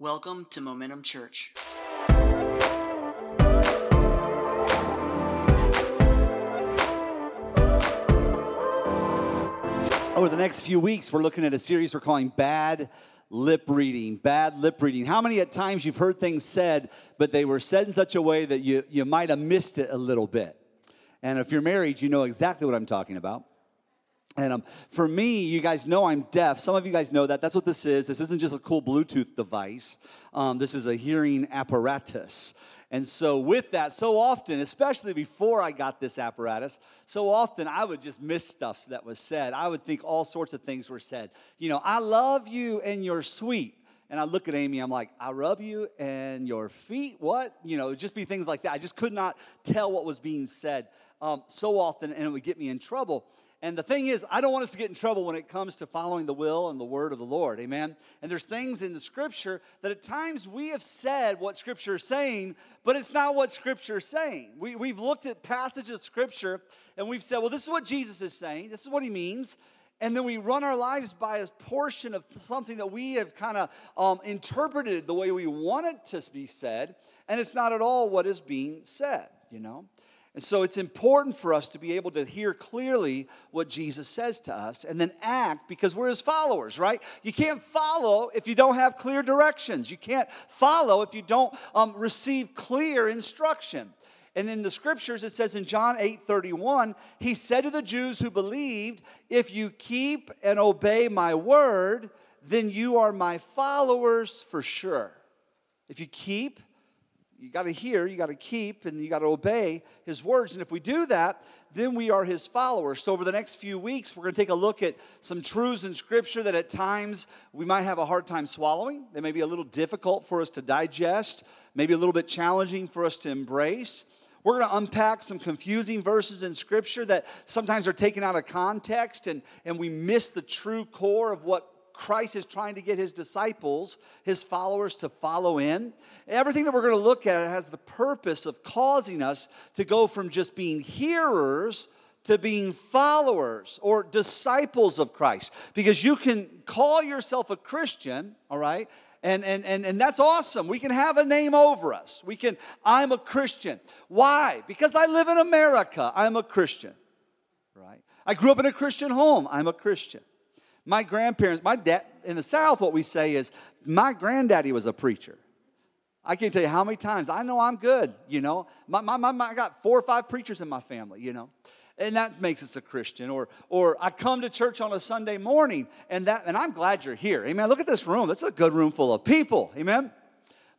Welcome to Momentum Church. Over the next few weeks, we're looking at a series we're calling Bad Lip Reading. Bad Lip Reading. How many at times you've heard things said, but they were said in such a way that you, you might have missed it a little bit? And if you're married, you know exactly what I'm talking about. And um, for me, you guys know I'm deaf. Some of you guys know that. That's what this is. This isn't just a cool Bluetooth device, um, this is a hearing apparatus. And so, with that, so often, especially before I got this apparatus, so often I would just miss stuff that was said. I would think all sorts of things were said. You know, I love you and you're sweet. And I look at Amy, I'm like, I rub you and your feet? What? You know, just be things like that. I just could not tell what was being said um, so often, and it would get me in trouble. And the thing is, I don't want us to get in trouble when it comes to following the will and the word of the Lord. Amen. And there's things in the scripture that at times we have said what scripture is saying, but it's not what scripture is saying. We, we've looked at passages of scripture and we've said, well, this is what Jesus is saying, this is what he means. And then we run our lives by a portion of something that we have kind of um, interpreted the way we want it to be said, and it's not at all what is being said, you know? And so it's important for us to be able to hear clearly what Jesus says to us and then act because we're his followers, right? You can't follow if you don't have clear directions. You can't follow if you don't um, receive clear instruction. And in the scriptures, it says in John 8 31, he said to the Jews who believed, If you keep and obey my word, then you are my followers for sure. If you keep you got to hear, you got to keep, and you got to obey his words. And if we do that, then we are his followers. So, over the next few weeks, we're going to take a look at some truths in Scripture that at times we might have a hard time swallowing. They may be a little difficult for us to digest, maybe a little bit challenging for us to embrace. We're going to unpack some confusing verses in Scripture that sometimes are taken out of context and, and we miss the true core of what Christ is trying to get his disciples, his followers, to follow in. Everything that we're going to look at has the purpose of causing us to go from just being hearers to being followers or disciples of Christ. Because you can call yourself a Christian, all right? And, and, and, and that's awesome. We can have a name over us. We can, I'm a Christian. Why? Because I live in America. I'm a Christian, right? I grew up in a Christian home. I'm a Christian. My grandparents, my dad, in the South, what we say is, my granddaddy was a preacher. I can't tell you how many times. I know I'm good, you know. My, my, my, I got four or five preachers in my family, you know. And that makes us a Christian. Or, or I come to church on a Sunday morning, and that, and I'm glad you're here. Amen. Look at this room. That's a good room full of people. Amen.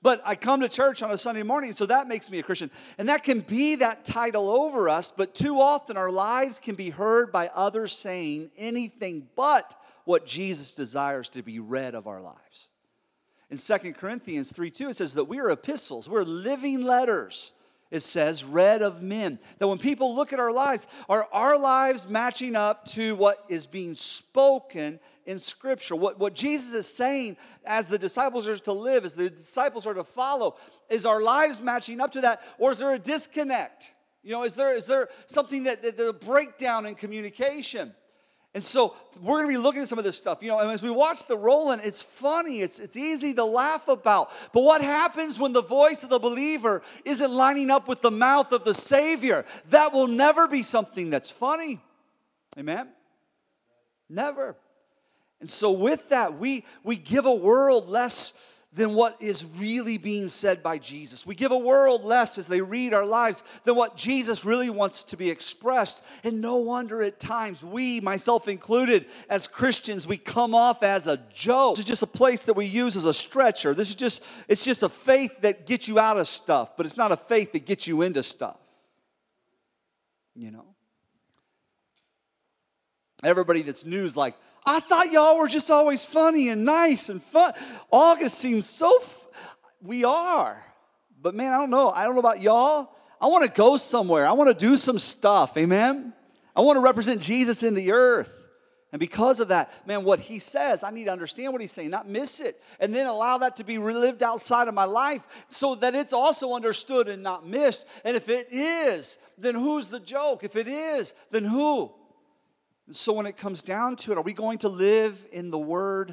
But I come to church on a Sunday morning, so that makes me a Christian. And that can be that title over us, but too often our lives can be heard by others saying anything but what Jesus desires to be read of our lives. In 2 Corinthians 3 2, it says that we are epistles, we're living letters. It says, read of men. That when people look at our lives, are our lives matching up to what is being spoken in Scripture? What, what Jesus is saying as the disciples are to live, as the disciples are to follow, is our lives matching up to that? Or is there a disconnect? You know, is there, is there something that, that the breakdown in communication? And so we're going to be looking at some of this stuff. You know, and as we watch the Roland, it's funny, it's, it's easy to laugh about. But what happens when the voice of the believer isn't lining up with the mouth of the Savior? That will never be something that's funny. Amen? Never. And so with that, we, we give a world less than what is really being said by Jesus. We give a world less as they read our lives than what Jesus really wants to be expressed. And no wonder at times we, myself included, as Christians, we come off as a joke. Is just a place that we use as a stretcher. This is just, it's just a faith that gets you out of stuff, but it's not a faith that gets you into stuff. You know? Everybody that's news like, I thought y'all were just always funny and nice and fun. August seems so, f- we are. But man, I don't know. I don't know about y'all. I want to go somewhere. I want to do some stuff. Amen. I want to represent Jesus in the earth. And because of that, man, what he says, I need to understand what he's saying, not miss it, and then allow that to be relived outside of my life so that it's also understood and not missed. And if it is, then who's the joke? If it is, then who? So, when it comes down to it, are we going to live in the Word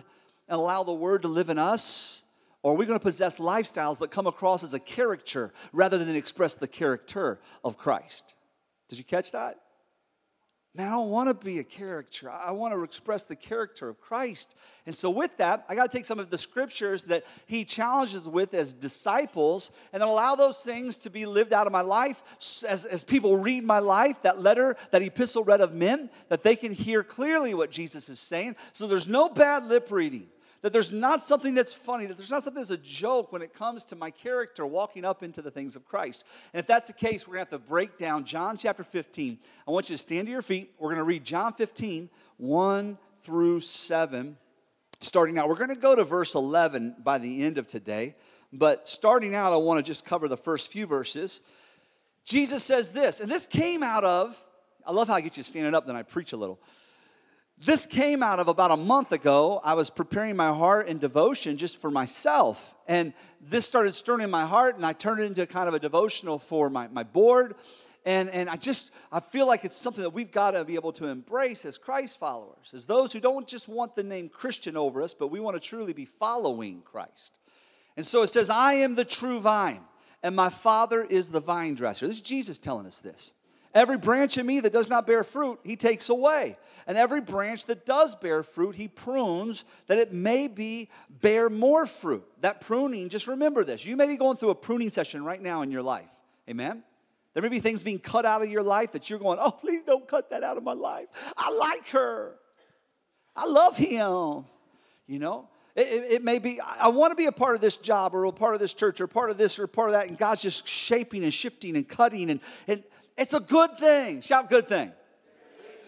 and allow the Word to live in us? Or are we going to possess lifestyles that come across as a caricature rather than express the character of Christ? Did you catch that? Man, I don't want to be a character. I want to express the character of Christ. And so, with that, I got to take some of the scriptures that he challenges with as disciples and then allow those things to be lived out of my life as, as people read my life, that letter, that epistle read of men, that they can hear clearly what Jesus is saying. So, there's no bad lip reading that there's not something that's funny, that there's not something that's a joke when it comes to my character walking up into the things of Christ. And if that's the case, we're going to have to break down John chapter 15. I want you to stand to your feet. We're going to read John 15, 1 through 7. Starting out, we're going to go to verse 11 by the end of today. But starting out, I want to just cover the first few verses. Jesus says this, and this came out of, I love how I get you standing up, then I preach a little. This came out of about a month ago. I was preparing my heart in devotion just for myself. And this started stirring in my heart, and I turned it into kind of a devotional for my, my board. And, and I just, I feel like it's something that we've got to be able to embrace as Christ followers, as those who don't just want the name Christian over us, but we want to truly be following Christ. And so it says, I am the true vine, and my Father is the vine dresser. This is Jesus telling us this. Every branch in me that does not bear fruit, he takes away. And every branch that does bear fruit, he prunes that it may be bear more fruit. That pruning, just remember this. You may be going through a pruning session right now in your life. Amen? There may be things being cut out of your life that you're going, oh, please don't cut that out of my life. I like her. I love him. You know? It, it, it, may be, I want to be a part of this job or a part of this church or part of this or part of that. And God's just shaping and shifting and cutting. And, and it's a good thing. Shout, good thing.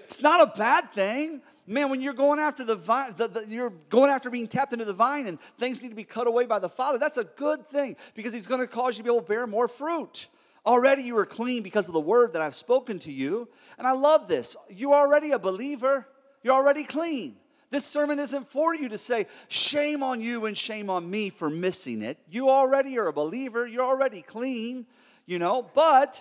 It's not a bad thing. Man, when you're going after the vine, the, the, you're going after being tapped into the vine and things need to be cut away by the Father, that's a good thing because He's going to cause you to be able to bear more fruit. Already you are clean because of the word that I've spoken to you. And I love this. You're already a believer, you're already clean. This sermon isn't for you to say, shame on you and shame on me for missing it. You already are a believer, you're already clean, you know, but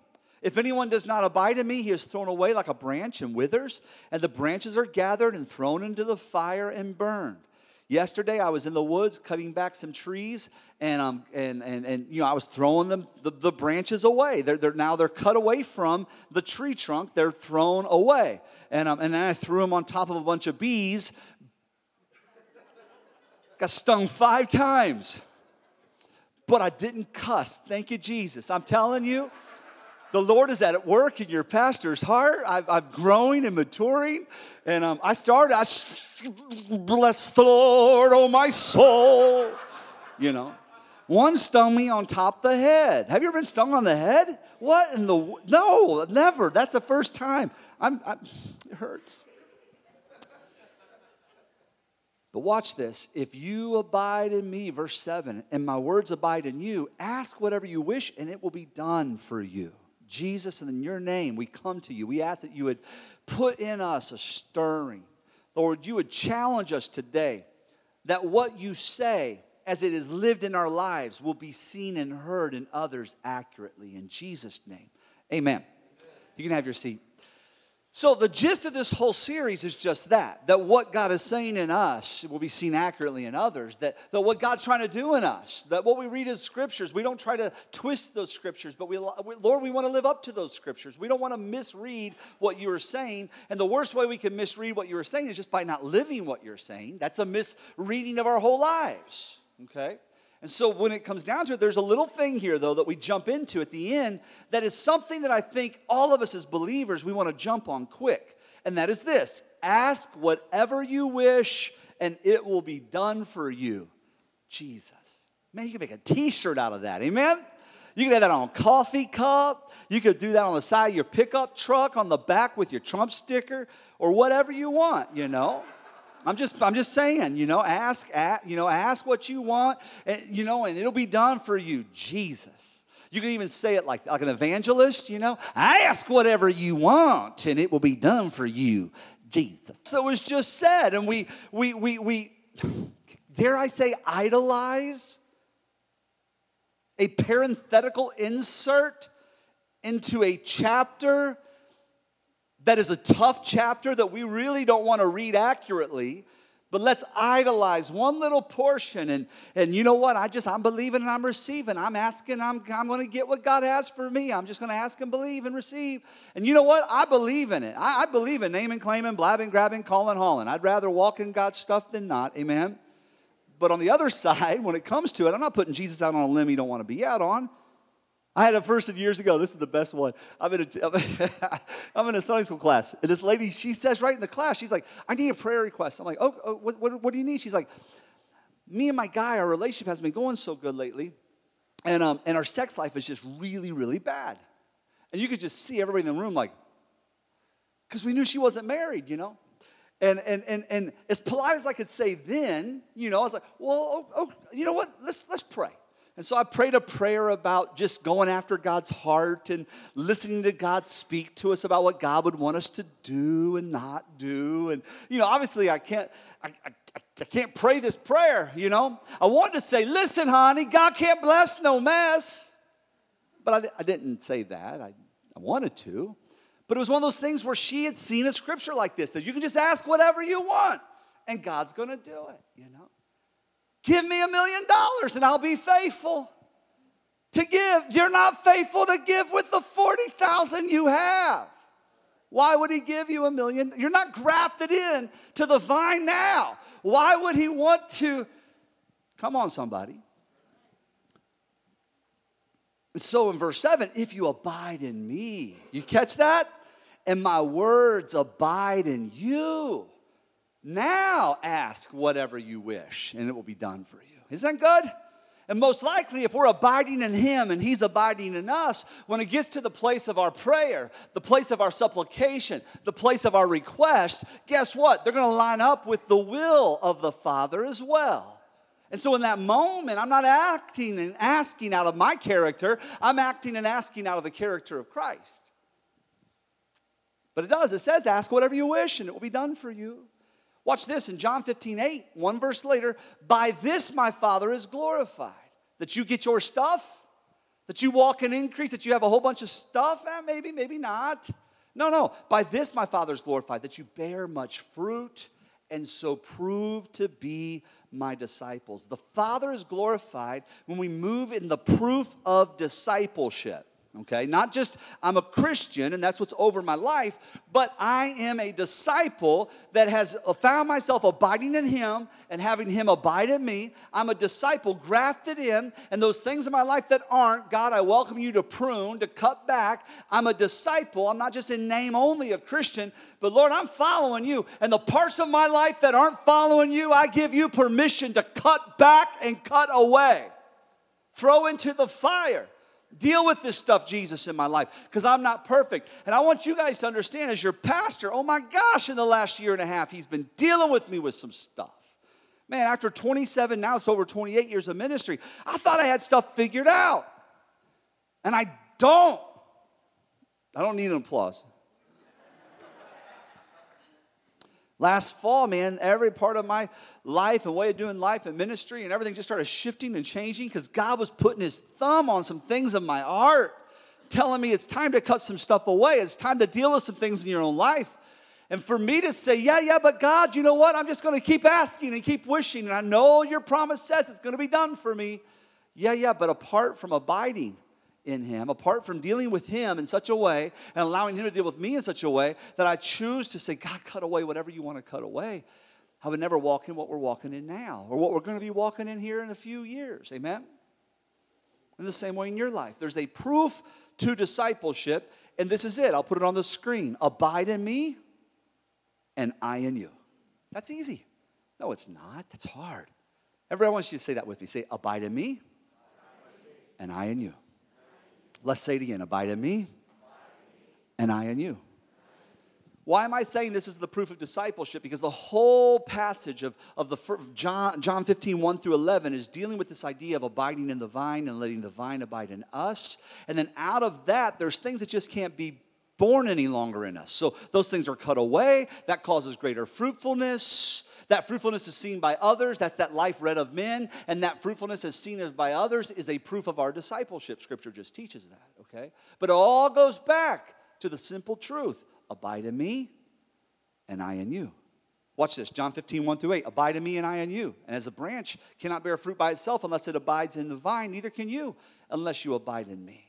If anyone does not abide in me, he is thrown away like a branch and withers, and the branches are gathered and thrown into the fire and burned. Yesterday, I was in the woods cutting back some trees, and um, and and and you know, I was throwing them the, the branches away. They're, they're now they're cut away from the tree trunk. They're thrown away, and um, and then I threw them on top of a bunch of bees. Got stung five times, but I didn't cuss. Thank you, Jesus. I'm telling you the Lord is at work in your pastor's heart. i am growing and maturing. And um, I started, I bless the Lord, oh my soul. You know, one stung me on top of the head. Have you ever been stung on the head? What in the, no, never. That's the first time. I'm, I'm it hurts. But watch this. If you abide in me, verse 7, and my words abide in you, ask whatever you wish, and it will be done for you. Jesus, and in your name, we come to you. We ask that you would put in us a stirring. Lord, you would challenge us today that what you say, as it is lived in our lives, will be seen and heard in others accurately. In Jesus' name, amen. You can have your seat. So, the gist of this whole series is just that that what God is saying in us will be seen accurately in others, that, that what God's trying to do in us, that what we read as scriptures, we don't try to twist those scriptures, but we, Lord, we want to live up to those scriptures. We don't want to misread what you are saying. And the worst way we can misread what you are saying is just by not living what you're saying. That's a misreading of our whole lives, okay? And so when it comes down to it, there's a little thing here, though, that we jump into at the end that is something that I think all of us as believers, we want to jump on quick. And that is this ask whatever you wish, and it will be done for you. Jesus. Man, you can make a t shirt out of that. Amen? You can have that on a coffee cup. You could do that on the side of your pickup truck, on the back with your Trump sticker, or whatever you want, you know? I'm just, I'm just saying, you know, ask, ask, you know, ask what you want, and, you know, and it'll be done for you. Jesus. You can even say it like, like an evangelist, you know? Ask whatever you want and it will be done for you, Jesus. So it was just said, and we, we, we, we, dare I say, idolize a parenthetical insert into a chapter that is a tough chapter that we really don't want to read accurately but let's idolize one little portion and and you know what? I just i'm believing and i'm receiving. I'm asking i'm, I'm going to get what god has for me. I'm just going to ask and believe and receive. And you know what? I believe in it. I, I believe in naming claiming blabbing grabbing calling hauling. I'd rather walk in god's stuff than not. Amen? But on the other side, when it comes to it, I'm not putting Jesus out on a limb he don't want to be out on. I had a person years ago. This is the best one. I'm in a, I'm in a Sunday school class, and this lady, she says right in the class, she's like, "I need a prayer request." I'm like, "Oh, oh what, what, what do you need?" She's like, "Me and my guy, our relationship hasn't been going so good lately, and um, and our sex life is just really, really bad." And you could just see everybody in the room like, because we knew she wasn't married, you know. And, and, and, and as polite as I could say then, you know, I was like, well, oh, oh, you know what? Let's, let's pray. And so I prayed a prayer about just going after God's heart and listening to God speak to us about what God would want us to do and not do. And, you know, obviously I can't, I, I, I can't pray this prayer, you know. I wanted to say, listen, honey, God can't bless no mess. But I, I didn't say that. I, I wanted to. But it was one of those things where she had seen a scripture like this that you can just ask whatever you want and God's going to do it, you know. Give me a million dollars and I'll be faithful to give. You're not faithful to give with the 40,000 you have. Why would he give you a million? You're not grafted in to the vine now. Why would he want to? Come on, somebody. So in verse 7, if you abide in me, you catch that? and my words abide in you. Now ask whatever you wish, and it will be done for you. Isn't that good? And most likely, if we're abiding in Him and He's abiding in us, when it gets to the place of our prayer, the place of our supplication, the place of our request, guess what? They're going to line up with the will of the Father as well. And so, in that moment, I'm not acting and asking out of my character, I'm acting and asking out of the character of Christ. But it does. It says, ask whatever you wish and it will be done for you. Watch this in John 15, 8, one verse later. By this my Father is glorified. That you get your stuff, that you walk in increase, that you have a whole bunch of stuff. Eh, maybe, maybe not. No, no. By this my Father is glorified, that you bear much fruit and so prove to be my disciples. The Father is glorified when we move in the proof of discipleship okay? Not just I'm a Christian and that's what's over my life, but I am a disciple that has found myself abiding in Him and having Him abide in me. I'm a disciple grafted in, and those things in my life that aren't, God, I welcome you to prune, to cut back. I'm a disciple. I'm not just in name only a Christian, but Lord, I'm following you. And the parts of my life that aren't following you, I give you permission to cut back and cut away. Throw into the fire. Deal with this stuff, Jesus, in my life, because I'm not perfect. And I want you guys to understand, as your pastor, oh my gosh, in the last year and a half, he's been dealing with me with some stuff. Man, after 27, now it's over 28 years of ministry, I thought I had stuff figured out. And I don't. I don't need an applause. Last fall, man, every part of my life and way of doing life and ministry and everything just started shifting and changing because God was putting his thumb on some things in my heart, telling me it's time to cut some stuff away. It's time to deal with some things in your own life. And for me to say, yeah, yeah, but God, you know what? I'm just going to keep asking and keep wishing. And I know your promise says it's going to be done for me. Yeah, yeah, but apart from abiding, in Him, apart from dealing with Him in such a way and allowing Him to deal with me in such a way that I choose to say, God, cut away whatever you want to cut away. I would never walk in what we're walking in now or what we're going to be walking in here in a few years. Amen? In the same way in your life, there's a proof to discipleship, and this is it. I'll put it on the screen Abide in me, and I in you. That's easy. No, it's not. That's hard. Everyone wants you to say that with me. Say, Abide in me, and I in you. Let's say it again abide in me, and I in you. Why am I saying this is the proof of discipleship? Because the whole passage of, of the John, John 15, 1 through 11 is dealing with this idea of abiding in the vine and letting the vine abide in us. And then out of that, there's things that just can't be born any longer in us. So those things are cut away. That causes greater fruitfulness. That fruitfulness is seen by others. That's that life read of men. And that fruitfulness is seen by others is a proof of our discipleship. Scripture just teaches that, okay? But it all goes back to the simple truth abide in me and I in you. Watch this, John 15, 1 through 8. Abide in me and I in you. And as a branch cannot bear fruit by itself unless it abides in the vine, neither can you unless you abide in me.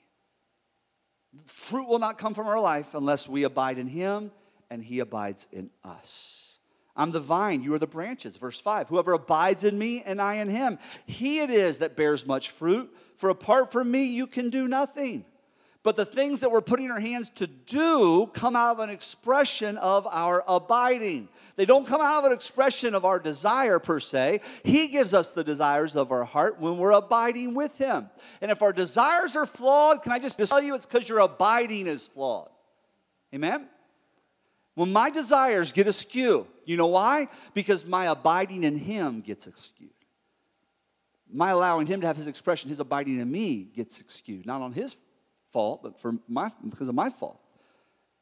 Fruit will not come from our life unless we abide in him and he abides in us. I'm the vine, you are the branches. Verse 5 Whoever abides in me and I in him, he it is that bears much fruit, for apart from me you can do nothing. But the things that we're putting our hands to do come out of an expression of our abiding. They don't come out of an expression of our desire per se. He gives us the desires of our heart when we're abiding with Him. And if our desires are flawed, can I just tell you it's because your abiding is flawed? Amen? When my desires get askew, you know why? Because my abiding in Him gets excused. My allowing Him to have His expression, His abiding in me gets excused. Not on His fault, but for my, because of my fault.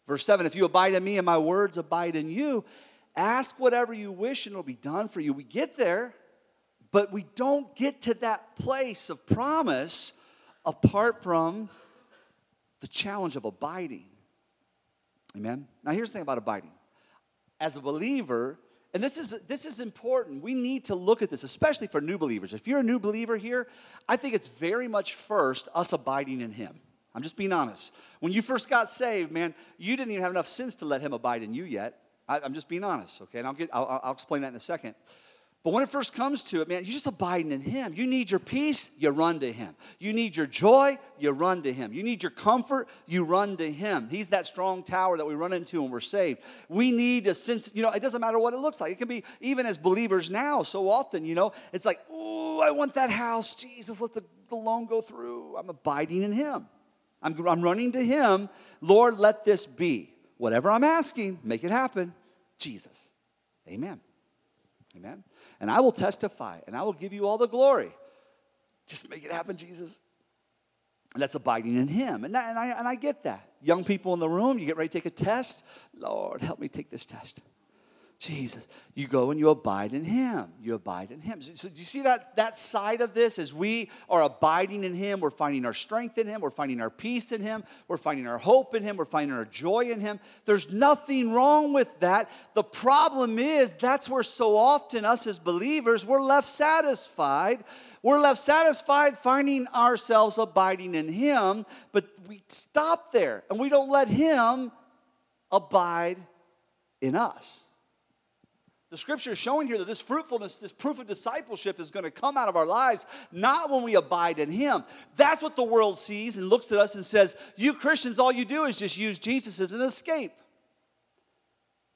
Verse 7 If you abide in me and my words abide in you, ask whatever you wish and it'll be done for you. We get there, but we don't get to that place of promise apart from the challenge of abiding. Amen? Now, here's the thing about abiding. As a believer, and this is this is important. We need to look at this, especially for new believers. If you're a new believer here, I think it's very much first us abiding in Him. I'm just being honest. When you first got saved, man, you didn't even have enough sins to let him abide in you yet. I, am just being honest, okay? And I'll, get, I'll, I'll explain that in a second. But when it first comes to it, man, you're just abiding in Him. You need your peace, you run to Him. You need your joy, you run to Him. You need your comfort, you run to Him. He's that strong tower that we run into when we're saved. We need a sense, you know, it doesn't matter what it looks like. It can be even as believers now, so often, you know, it's like, oh, I want that house. Jesus, let the, the loan go through. I'm abiding in Him. I'm, I'm running to Him. Lord, let this be. Whatever I'm asking, make it happen. Jesus. Amen. Amen. And I will testify and I will give you all the glory. Just make it happen, Jesus. And that's abiding in Him. And, that, and, I, and I get that. Young people in the room, you get ready to take a test. Lord, help me take this test. Jesus. You go and you abide in him. You abide in him. So, so, do you see that, that side of this? As we are abiding in him, we're finding our strength in him, we're finding our peace in him, we're finding our hope in him, we're finding our joy in him. There's nothing wrong with that. The problem is that's where so often us as believers, we're left satisfied. We're left satisfied finding ourselves abiding in him, but we stop there and we don't let him abide in us. The scripture is showing here that this fruitfulness, this proof of discipleship is going to come out of our lives, not when we abide in Him. That's what the world sees and looks at us and says, You Christians, all you do is just use Jesus as an escape.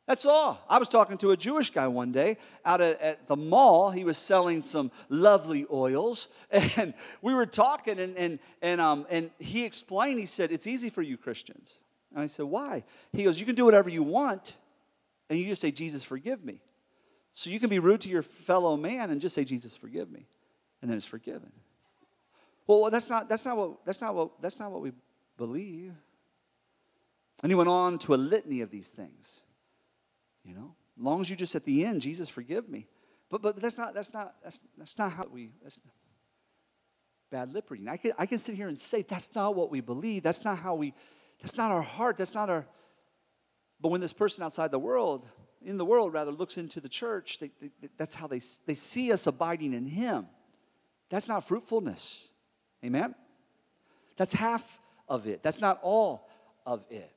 That's all. I was talking to a Jewish guy one day out at, the mall. He was selling some lovely oils. And we were talking, and, and, and, um, and he explained, he said, It's easy for you Christians. And I said, Why? He goes, You can do whatever you want, and you just say, Jesus, forgive me. So you can be rude to your fellow man and just say, Jesus, forgive me. And then it's forgiven. Well, that's not, that's not, what, that's not, what, that's not what we believe. And he went on to a litany of these things. You know, as long as you just at the end, Jesus, forgive me. But, but that's not, that's not, that's, that's not how we, that's bad lip reading. I can, I can sit here and say, that's not what we believe. That's not how we, that's not our heart. That's not our, but when this person outside the world in the world rather looks into the church, they, they, that's how they, they see us abiding in Him. That's not fruitfulness. Amen? That's half of it. That's not all of it.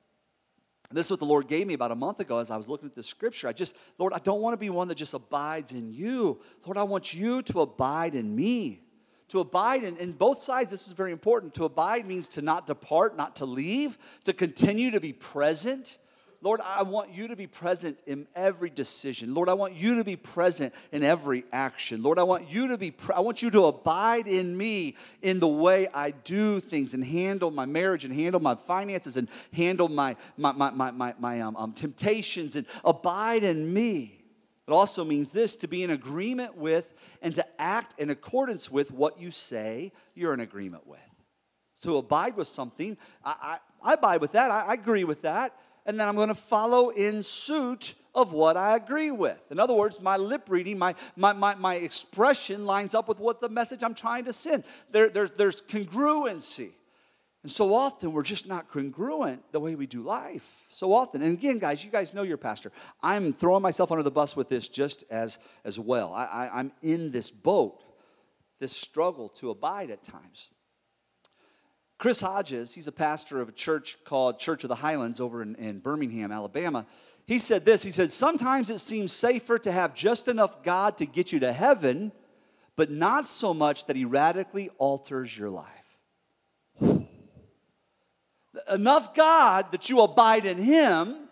This is what the Lord gave me about a month ago as I was looking at the scripture. I just, Lord, I don't want to be one that just abides in you. Lord, I want you to abide in me. To abide in, in both sides, this is very important. To abide means to not depart, not to leave, to continue to be present Lord, I want you to be present in every decision. Lord, I want you to be present in every action. Lord, I want you to be, pre- I want you to abide in me in the way I do things and handle my marriage and handle my finances and handle my, my, my, my, my, my um, um, temptations and abide in me. It also means this to be in agreement with and to act in accordance with what you say you're in agreement with. To abide with something, I, I, I abide with that, I, I agree with that and then I'm going to follow in suit of what I agree with. In other words, my lip reading, my, my, my, my expression lines up with what the message I'm trying to send. There, there, there's congruency. And so often we're just not congruent the way we do life. So often. And again, guys, you guys know your pastor. I'm throwing myself under the bus with this just as, as well. I, I, I'm in this boat, this struggle to abide at times. Chris Hodges, he's a pastor of a church called Church of the Highlands over in, in Birmingham, Alabama. He said this He said, Sometimes it seems safer to have just enough God to get you to heaven, but not so much that He radically alters your life. enough God that you abide in Him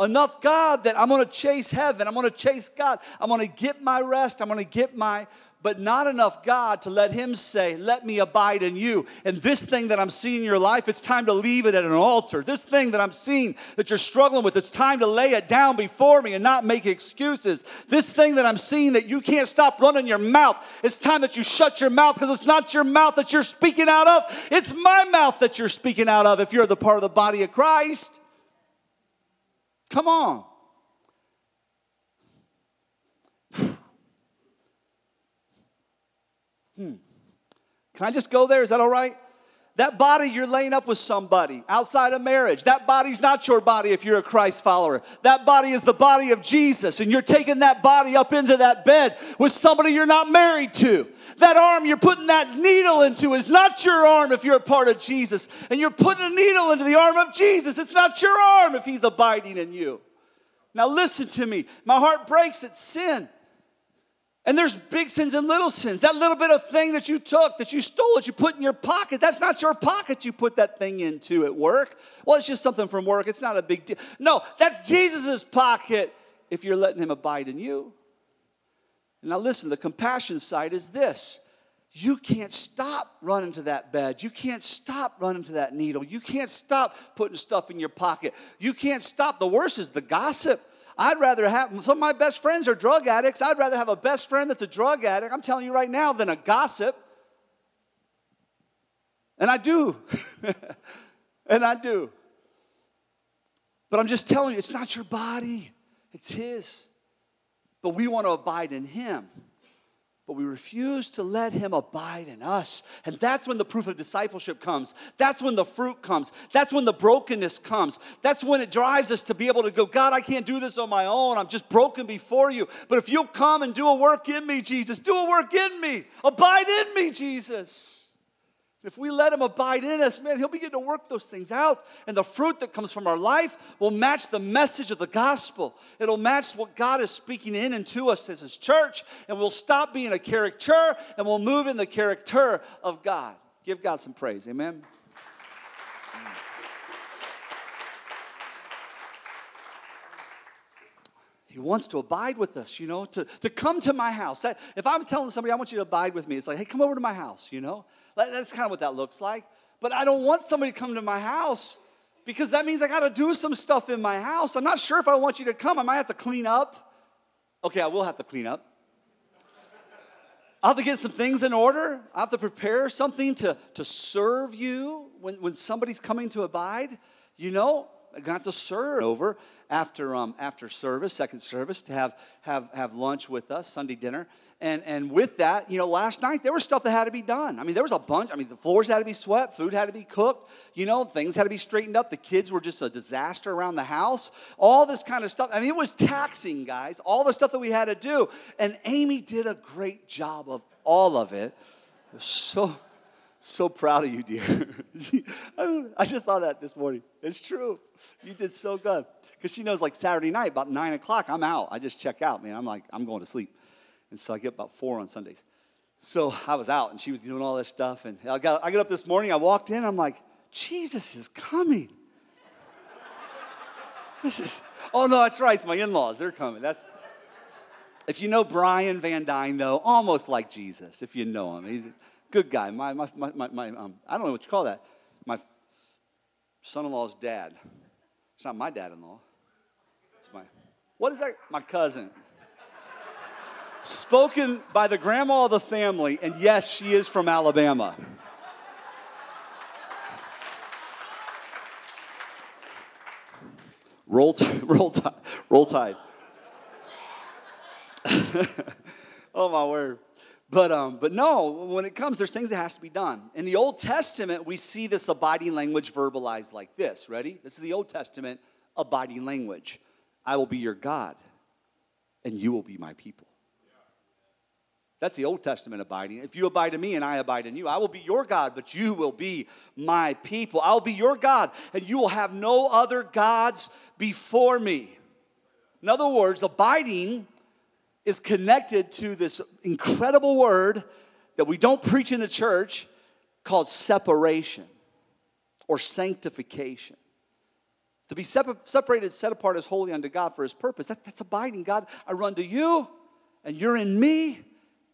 enough God that I'm gonna chase heaven, I'm gonna chase God, I'm gonna get my rest, I'm gonna get my but not enough God to let Him say, Let me abide in you. And this thing that I'm seeing in your life, it's time to leave it at an altar. This thing that I'm seeing that you're struggling with, it's time to lay it down before me and not make excuses. This thing that I'm seeing that you can't stop running your mouth, it's time that you shut your mouth because it's not your mouth that you're speaking out of, it's my mouth that you're speaking out of if you're the part of the body of Christ. Come on. Can I just go there? Is that all right? That body, you're laying up with somebody outside of marriage. That body's not your body if you're a Christ follower. That body is the body of Jesus, and you're taking that body up into that bed with somebody you're not married to. That arm you're putting that needle into is not your arm if you're a part of Jesus. And you're putting a needle into the arm of Jesus. It's not your arm if he's abiding in you. Now, listen to me. My heart breaks at sin. And there's big sins and little sins. That little bit of thing that you took, that you stole, that you put in your pocket, that's not your pocket you put that thing into at work. Well, it's just something from work. It's not a big deal. No, that's Jesus's pocket if you're letting him abide in you. Now, listen, the compassion side is this you can't stop running to that bed. You can't stop running to that needle. You can't stop putting stuff in your pocket. You can't stop. The worst is the gossip. I'd rather have some of my best friends are drug addicts. I'd rather have a best friend that's a drug addict, I'm telling you right now, than a gossip. And I do. and I do. But I'm just telling you, it's not your body, it's His. But we want to abide in Him but we refuse to let him abide in us. And that's when the proof of discipleship comes. That's when the fruit comes. That's when the brokenness comes. That's when it drives us to be able to go, God, I can't do this on my own. I'm just broken before you. But if you'll come and do a work in me, Jesus, do a work in me. Abide in me, Jesus. If we let Him abide in us, man, He'll begin to work those things out. And the fruit that comes from our life will match the message of the gospel. It'll match what God is speaking in and to us as His church. And we'll stop being a caricature and we'll move in the character of God. Give God some praise. Amen. He wants to abide with us, you know, to, to come to my house. If I'm telling somebody, I want you to abide with me, it's like, hey, come over to my house, you know? That's kind of what that looks like. But I don't want somebody to come to my house because that means I got to do some stuff in my house. I'm not sure if I want you to come. I might have to clean up. Okay, I will have to clean up. I'll have to get some things in order. I have to prepare something to, to serve you when, when somebody's coming to abide. You know, I got to serve over after, um, after service, second service, to have, have, have lunch with us, Sunday dinner. And, and with that, you know, last night there was stuff that had to be done. I mean, there was a bunch. I mean, the floors had to be swept, food had to be cooked, you know, things had to be straightened up. The kids were just a disaster around the house, all this kind of stuff. I mean, it was taxing, guys, all the stuff that we had to do. And Amy did a great job of all of it. so, so proud of you, dear. I just thought that this morning. It's true. You did so good. Because she knows, like, Saturday night, about 9 o'clock, I'm out. I just check out, man. I'm like, I'm going to sleep. And so I get about four on Sundays. So I was out and she was doing all this stuff. And I got, I got up this morning, I walked in, I'm like, Jesus is coming. This is, oh no, that's right. It's my in-laws. They're coming. That's if you know Brian Van Dyne, though, almost like Jesus, if you know him. He's a good guy. My, my, my, my, my um, I don't know what you call that. My son-in-law's dad. It's not my dad-in-law. It's my, what is that? My cousin. Spoken by the grandma of the family, and yes, she is from Alabama. Roll, t- roll, t- roll tide. oh my word. But, um, but no, when it comes, there's things that has to be done. In the Old Testament, we see this abiding language verbalized like this. Ready? This is the Old Testament abiding language. I will be your God, and you will be my people. That's the Old Testament abiding. If you abide in me and I abide in you, I will be your God, but you will be my people. I'll be your God, and you will have no other gods before me. In other words, abiding is connected to this incredible word that we don't preach in the church called separation or sanctification. To be separated, set apart as holy unto God for his purpose, that, that's abiding. God, I run to you and you're in me,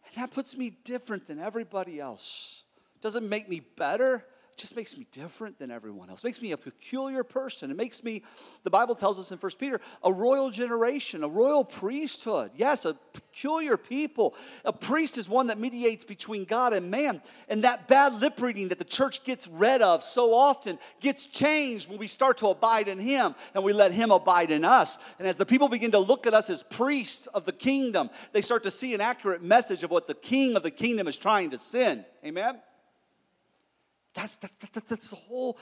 and that puts me different than everybody else. Doesn't make me better, just makes me different than everyone else. It makes me a peculiar person. It makes me, the Bible tells us in 1 Peter, a royal generation, a royal priesthood. Yes, a peculiar people. A priest is one that mediates between God and man. And that bad lip reading that the church gets rid of so often gets changed when we start to abide in Him and we let Him abide in us. And as the people begin to look at us as priests of the kingdom, they start to see an accurate message of what the king of the kingdom is trying to send. Amen? That's, that, that, that's the whole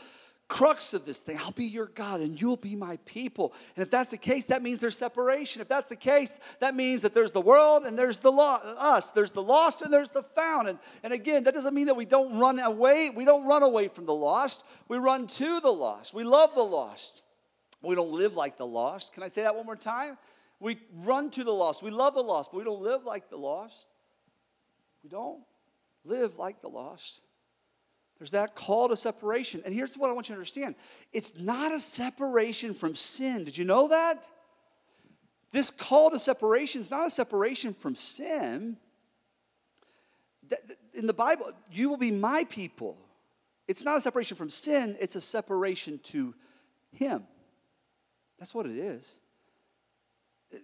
crux of this thing. I'll be your God and you'll be my people. And if that's the case, that means there's separation. If that's the case, that means that there's the world and there's the lo- us. There's the lost and there's the found. And, and again, that doesn't mean that we don't run away. We don't run away from the lost. We run to the lost. We love the lost. We don't live like the lost. Can I say that one more time? We run to the lost. We love the lost, but we don't live like the lost. We don't live like the lost. There's that call to separation. And here's what I want you to understand it's not a separation from sin. Did you know that? This call to separation is not a separation from sin. In the Bible, you will be my people. It's not a separation from sin, it's a separation to Him. That's what it is.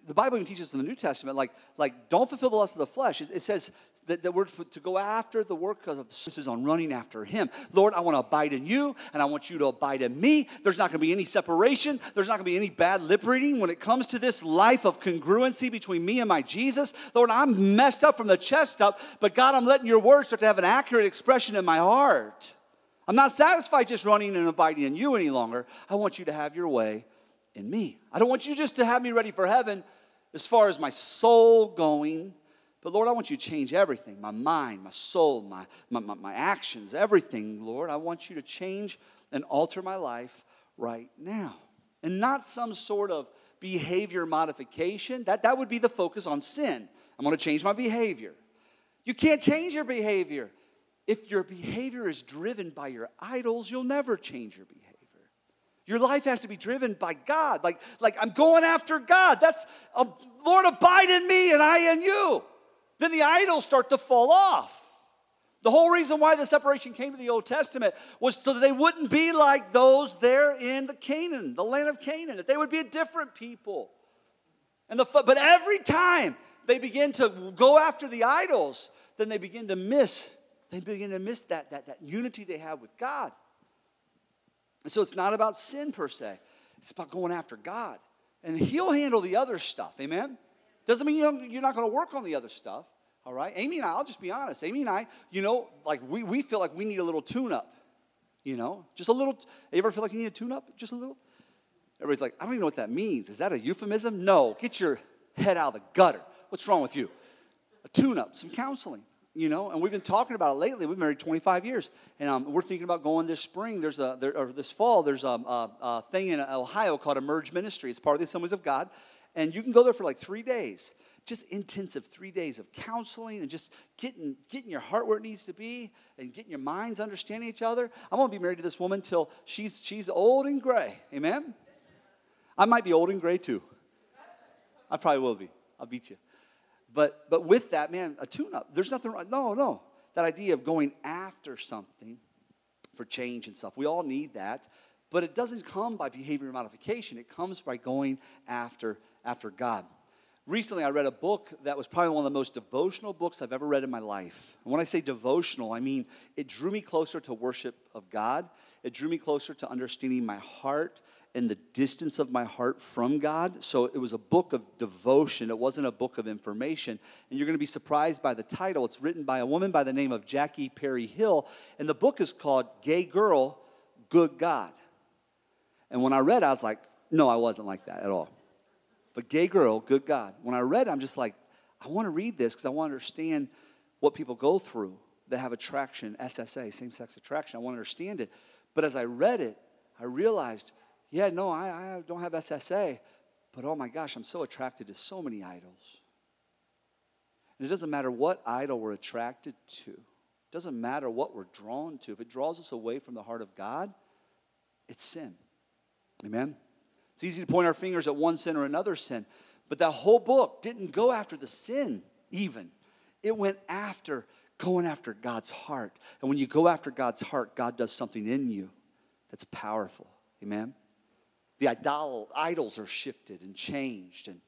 The Bible even teaches in the New Testament, like, like don't fulfill the lust of the flesh. It, it says, that, that we're to go after the work of the is on running after Him. Lord, I want to abide in you, and I want you to abide in me. There's not going to be any separation. There's not going to be any bad lip reading when it comes to this life of congruency between me and my Jesus. Lord, I'm messed up from the chest up, but God, I'm letting your word start to have an accurate expression in my heart. I'm not satisfied just running and abiding in you any longer. I want you to have your way in me. I don't want you just to have me ready for heaven as far as my soul going but Lord, I want you to change everything my mind, my soul, my, my, my, my actions, everything, Lord. I want you to change and alter my life right now. And not some sort of behavior modification. That, that would be the focus on sin. I'm going to change my behavior. You can't change your behavior. If your behavior is driven by your idols, you'll never change your behavior. Your life has to be driven by God. Like, like I'm going after God. That's, um, Lord, abide in me and I in you then the idols start to fall off. The whole reason why the separation came to the Old Testament was so that they wouldn't be like those there in the Canaan, the land of Canaan, that they would be a different people. And the, but every time they begin to go after the idols, then they begin to miss, they begin to miss that, that, that unity they have with God. And so it's not about sin per se, it's about going after God. And He'll handle the other stuff, amen? Doesn't mean you're not going to work on the other stuff. All right? Amy and I, I'll just be honest. Amy and I, you know, like we, we feel like we need a little tune up. You know, just a little. You ever feel like you need a tune up? Just a little? Everybody's like, I don't even know what that means. Is that a euphemism? No. Get your head out of the gutter. What's wrong with you? A tune up, some counseling, you know, and we've been talking about it lately. We've been married 25 years, and um, we're thinking about going this spring. There's a, there, or this fall, there's a, a, a thing in Ohio called Emerge Ministry. It's part of the Assemblies of God and you can go there for like three days just intensive three days of counseling and just getting, getting your heart where it needs to be and getting your minds understanding each other. I'm to be married to this woman till she's, she's old and gray. Amen? I might be old and gray too. I probably will be. I'll beat you. But but with that, man, a tune-up. There's nothing wrong. No, no. That idea of going after something for change and stuff. We all need that. But it doesn't come by behavior modification. It comes by going after after God. Recently, I read a book that was probably one of the most devotional books I've ever read in my life. And when I say devotional, I mean it drew me closer to worship of God. It drew me closer to understanding my heart and the distance of my heart from God. So it was a book of devotion. It wasn't a book of information. And you're going to be surprised by the title. It's written by a woman by the name of Jackie Perry Hill. And the book is called Gay Girl, Good God. And when I read, I was like, no, I wasn't like that at all. But gay girl, good God. When I read it, I'm just like, I want to read this because I want to understand what people go through that have attraction, SSA, same sex attraction. I want to understand it. But as I read it, I realized, yeah, no, I, I don't have SSA, but oh my gosh, I'm so attracted to so many idols. And it doesn't matter what idol we're attracted to, it doesn't matter what we're drawn to. If it draws us away from the heart of God, it's sin. Amen? It's easy to point our fingers at one sin or another sin, but that whole book didn't go after the sin, even. It went after going after God's heart. And when you go after God's heart, God does something in you that's powerful. Amen? The idol, idols are shifted and changed. And,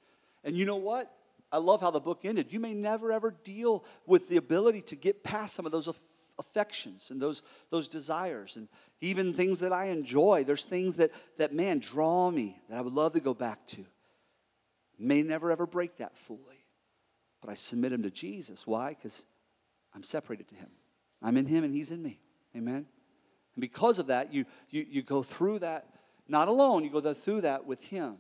and you know what? I love how the book ended. You may never ever deal with the ability to get past some of those affections and those, those desires and even things that I enjoy. There's things that, that, man, draw me that I would love to go back to. May never ever break that fully. But I submit them to Jesus. Why? Because I'm separated to him. I'm in him and he's in me. Amen? And because of that, you, you, you go through that, not alone, you go through that with him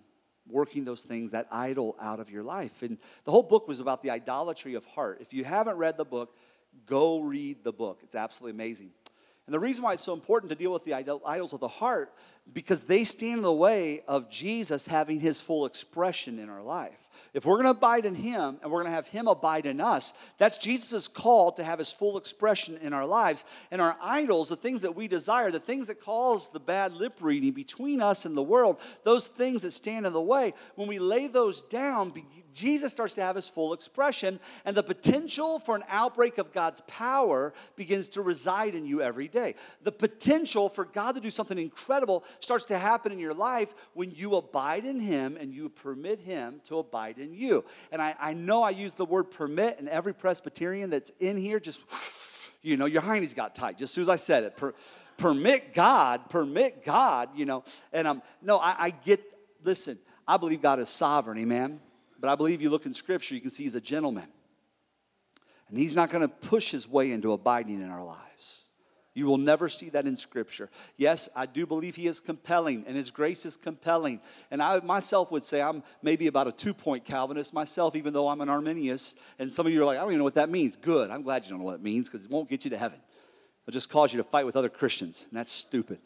working those things, that idol out of your life. And the whole book was about the idolatry of heart. If you haven't read the book, Go read the book. It's absolutely amazing. And the reason why it's so important to deal with the idols of the heart, because they stand in the way of Jesus having his full expression in our life. If we're going to abide in Him and we're going to have Him abide in us, that's Jesus' call to have His full expression in our lives. And our idols, the things that we desire, the things that cause the bad lip reading between us and the world, those things that stand in the way, when we lay those down, Jesus starts to have His full expression, and the potential for an outbreak of God's power begins to reside in you every day. The potential for God to do something incredible starts to happen in your life when you abide in Him and you permit Him to abide in you. And I, I know I use the word permit, and every Presbyterian that's in here just, you know, your hiney's got tight just as soon as I said it. Per, permit God, permit God, you know. And um, no, I, I get, listen, I believe God is sovereign, amen. But I believe you look in Scripture, you can see He's a gentleman. And He's not going to push His way into abiding in our lives. You will never see that in Scripture. Yes, I do believe He is compelling and His grace is compelling. And I myself would say I'm maybe about a two point Calvinist myself, even though I'm an Arminian. And some of you are like, I don't even know what that means. Good. I'm glad you don't know what it means because it won't get you to heaven. It'll just cause you to fight with other Christians. And that's stupid.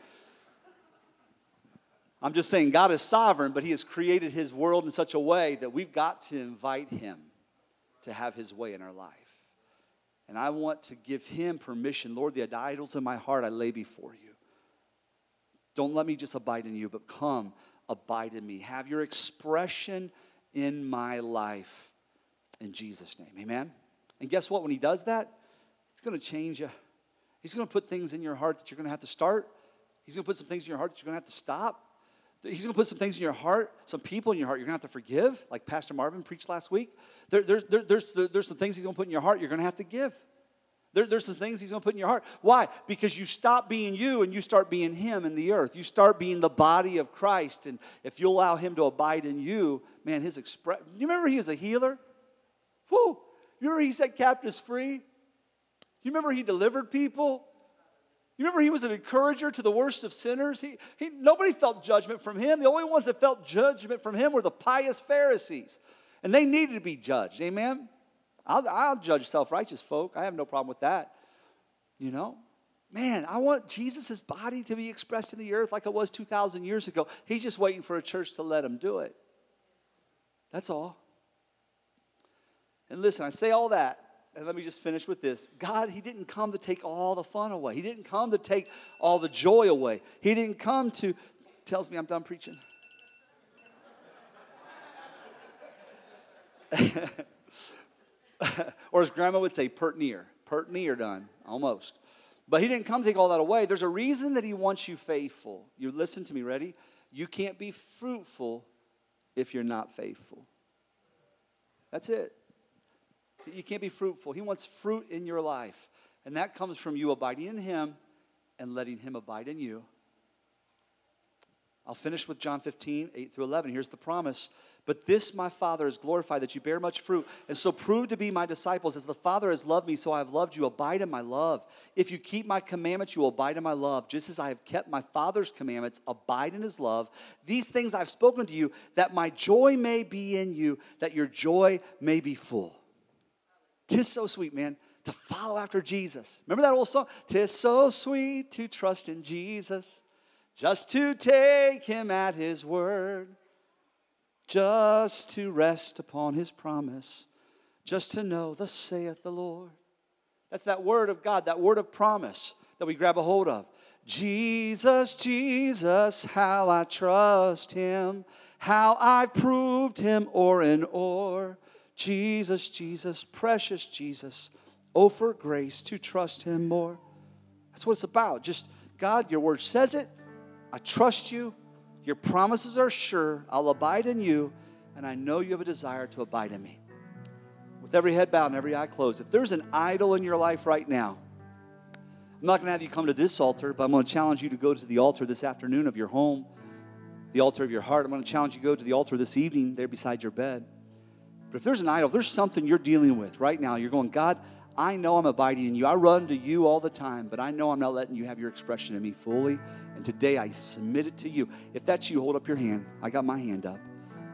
I'm just saying God is sovereign, but He has created His world in such a way that we've got to invite Him to have His way in our life. And I want to give him permission. Lord, the idols in my heart I lay before you. Don't let me just abide in you, but come, abide in me. Have your expression in my life in Jesus' name. Amen? And guess what? When he does that, it's going to change you. He's going to put things in your heart that you're going to have to start. He's going to put some things in your heart that you're going to have to stop. He's going to put some things in your heart, some people in your heart you're going to have to forgive, like Pastor Marvin preached last week. There, there's, there, there's, there's some things he's going to put in your heart you're going to have to give. There, there's some things he's going to put in your heart. Why? Because you stop being you and you start being him in the earth. You start being the body of Christ. And if you allow him to abide in you, man, his express. You remember he was a healer? Whoo! You remember he set captives free? You remember he delivered people? You remember he was an encourager to the worst of sinners? He, he, nobody felt judgment from him. The only ones that felt judgment from him were the pious Pharisees. And they needed to be judged. Amen? I'll, I'll judge self righteous folk. I have no problem with that. You know? Man, I want Jesus' body to be expressed in the earth like it was 2,000 years ago. He's just waiting for a church to let him do it. That's all. And listen, I say all that and let me just finish with this God, He didn't come to take all the fun away, He didn't come to take all the joy away, He didn't come to, tells me I'm done preaching. or as grandma would say, pert near, pert near done, almost. But he didn't come to take all that away. There's a reason that he wants you faithful. You listen to me, ready? You can't be fruitful if you're not faithful. That's it. You can't be fruitful. He wants fruit in your life. And that comes from you abiding in him and letting him abide in you. I'll finish with John 15, 8 through 11. Here's the promise. But this my Father is glorified, that you bear much fruit, and so prove to be my disciples. As the Father has loved me, so I have loved you. Abide in my love. If you keep my commandments, you will abide in my love. Just as I have kept my Father's commandments, abide in his love. These things I've spoken to you, that my joy may be in you, that your joy may be full. Tis so sweet, man, to follow after Jesus. Remember that old song? Tis so sweet to trust in Jesus, just to take him at his word just to rest upon his promise, just to know, thus saith the Lord. That's that word of God, that word of promise that we grab a hold of. Jesus, Jesus, how I trust him, how I proved him o'er and o'er. Jesus, Jesus, precious Jesus, oh, for grace to trust him more. That's what it's about. Just, God, your word says it. I trust you. Your promises are sure. I'll abide in you, and I know you have a desire to abide in me. With every head bowed and every eye closed, if there's an idol in your life right now, I'm not going to have you come to this altar, but I'm going to challenge you to go to the altar this afternoon of your home, the altar of your heart. I'm going to challenge you to go to the altar this evening there beside your bed. But if there's an idol, there's something you're dealing with right now, you're going, God, I know I'm abiding in you. I run to you all the time, but I know I'm not letting you have your expression in me fully. And today I submit it to you. If that's you, hold up your hand. I got my hand up.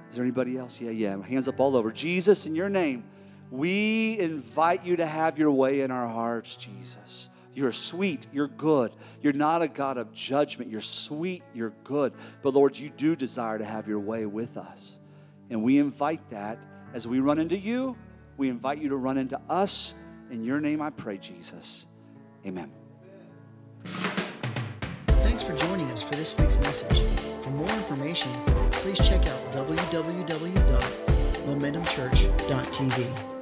Is there anybody else? Yeah, yeah. Hands up all over. Jesus, in your name, we invite you to have your way in our hearts, Jesus. You're sweet. You're good. You're not a God of judgment. You're sweet. You're good. But Lord, you do desire to have your way with us. And we invite that as we run into you. We invite you to run into us. In your name I pray, Jesus. Amen. Thanks for joining us for this week's message. For more information, please check out www.momentumchurch.tv.